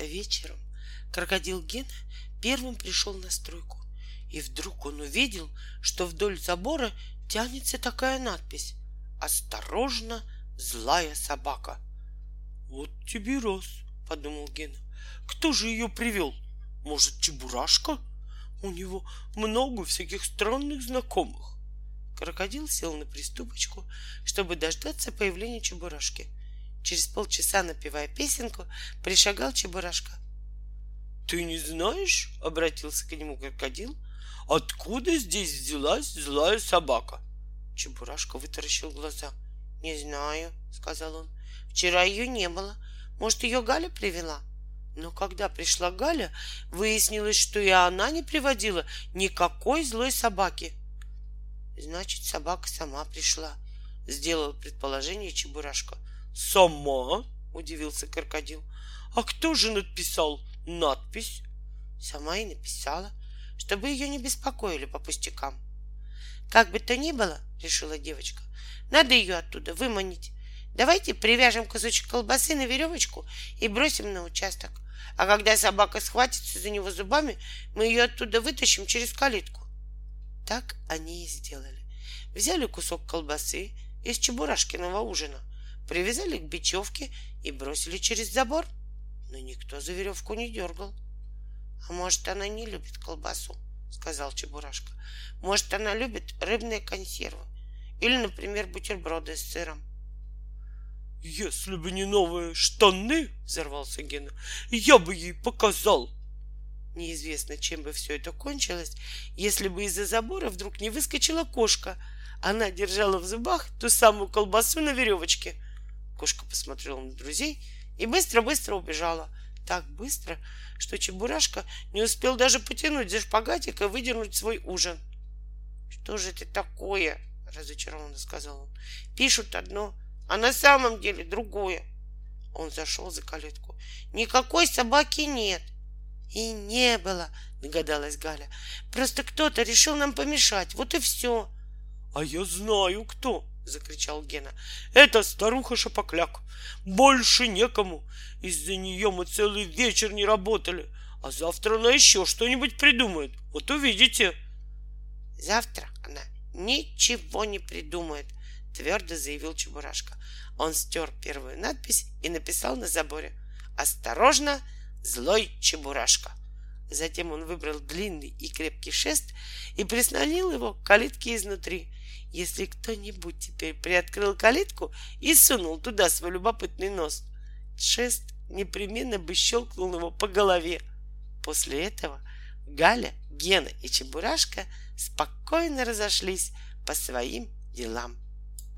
Как-то вечером крокодил Гена первым пришел на стройку, и вдруг он увидел, что вдоль забора тянется такая надпись «Осторожно, злая собака». «Вот тебе раз», — подумал Гена. «Кто же ее привел? Может, Чебурашка? У него много всяких странных знакомых». Крокодил сел на приступочку, чтобы дождаться появления Чебурашки. Через полчаса, напевая песенку, пришагал Чебурашка. «Ты не знаешь?» — обратился к нему крокодил. «Откуда здесь взялась злая собака?» Чебурашка вытаращил глаза. «Не знаю», — сказал он. «Вчера ее не было. Может, ее Галя привела?» Но когда пришла Галя, выяснилось, что и она не приводила никакой злой собаки. Значит, собака сама пришла, сделал предположение Чебурашка. Сама? удивился крокодил. А кто же написал надпись? Сама и написала, чтобы ее не беспокоили по пустякам. Как бы то ни было, решила девочка, надо ее оттуда выманить. Давайте привяжем кусочек колбасы на веревочку и бросим на участок. А когда собака схватится за него зубами, мы ее оттуда вытащим через калитку. Так они и сделали. Взяли кусок колбасы из чебурашкиного ужина, привязали к бечевке и бросили через забор. Но никто за веревку не дергал. А может, она не любит колбасу, сказал Чебурашка. Может, она любит рыбные консервы или, например, бутерброды с сыром. Если бы не новые штаны, взорвался Гена, я бы ей показал. Неизвестно, чем бы все это кончилось, если бы из-за забора вдруг не выскочила кошка. Она держала в зубах ту самую колбасу на веревочке. Кошка посмотрела на друзей и быстро-быстро убежала. Так быстро, что Чебурашка не успел даже потянуть за шпагатик и выдернуть свой ужин. Что же это такое? разочарованно сказал он. Пишут одно, а на самом деле другое. Он зашел за калитку. Никакой собаки нет. И не было, догадалась Галя. Просто кто-то решил нам помешать. Вот и все. А я знаю кто, закричал Гена. Это старуха Шапокляк. Больше некому. Из-за нее мы целый вечер не работали. А завтра она еще что-нибудь придумает. Вот увидите. Завтра она ничего не придумает, твердо заявил Чебурашка. Он стер первую надпись и написал на заборе «Осторожно, злой Чебурашка». Затем он выбрал длинный и крепкий шест и прислонил его к калитке изнутри. Если кто-нибудь теперь приоткрыл калитку и сунул туда свой любопытный нос, шест непременно бы щелкнул его по голове. После этого Галя, Гена и Чебурашка спокойно разошлись по своим делам.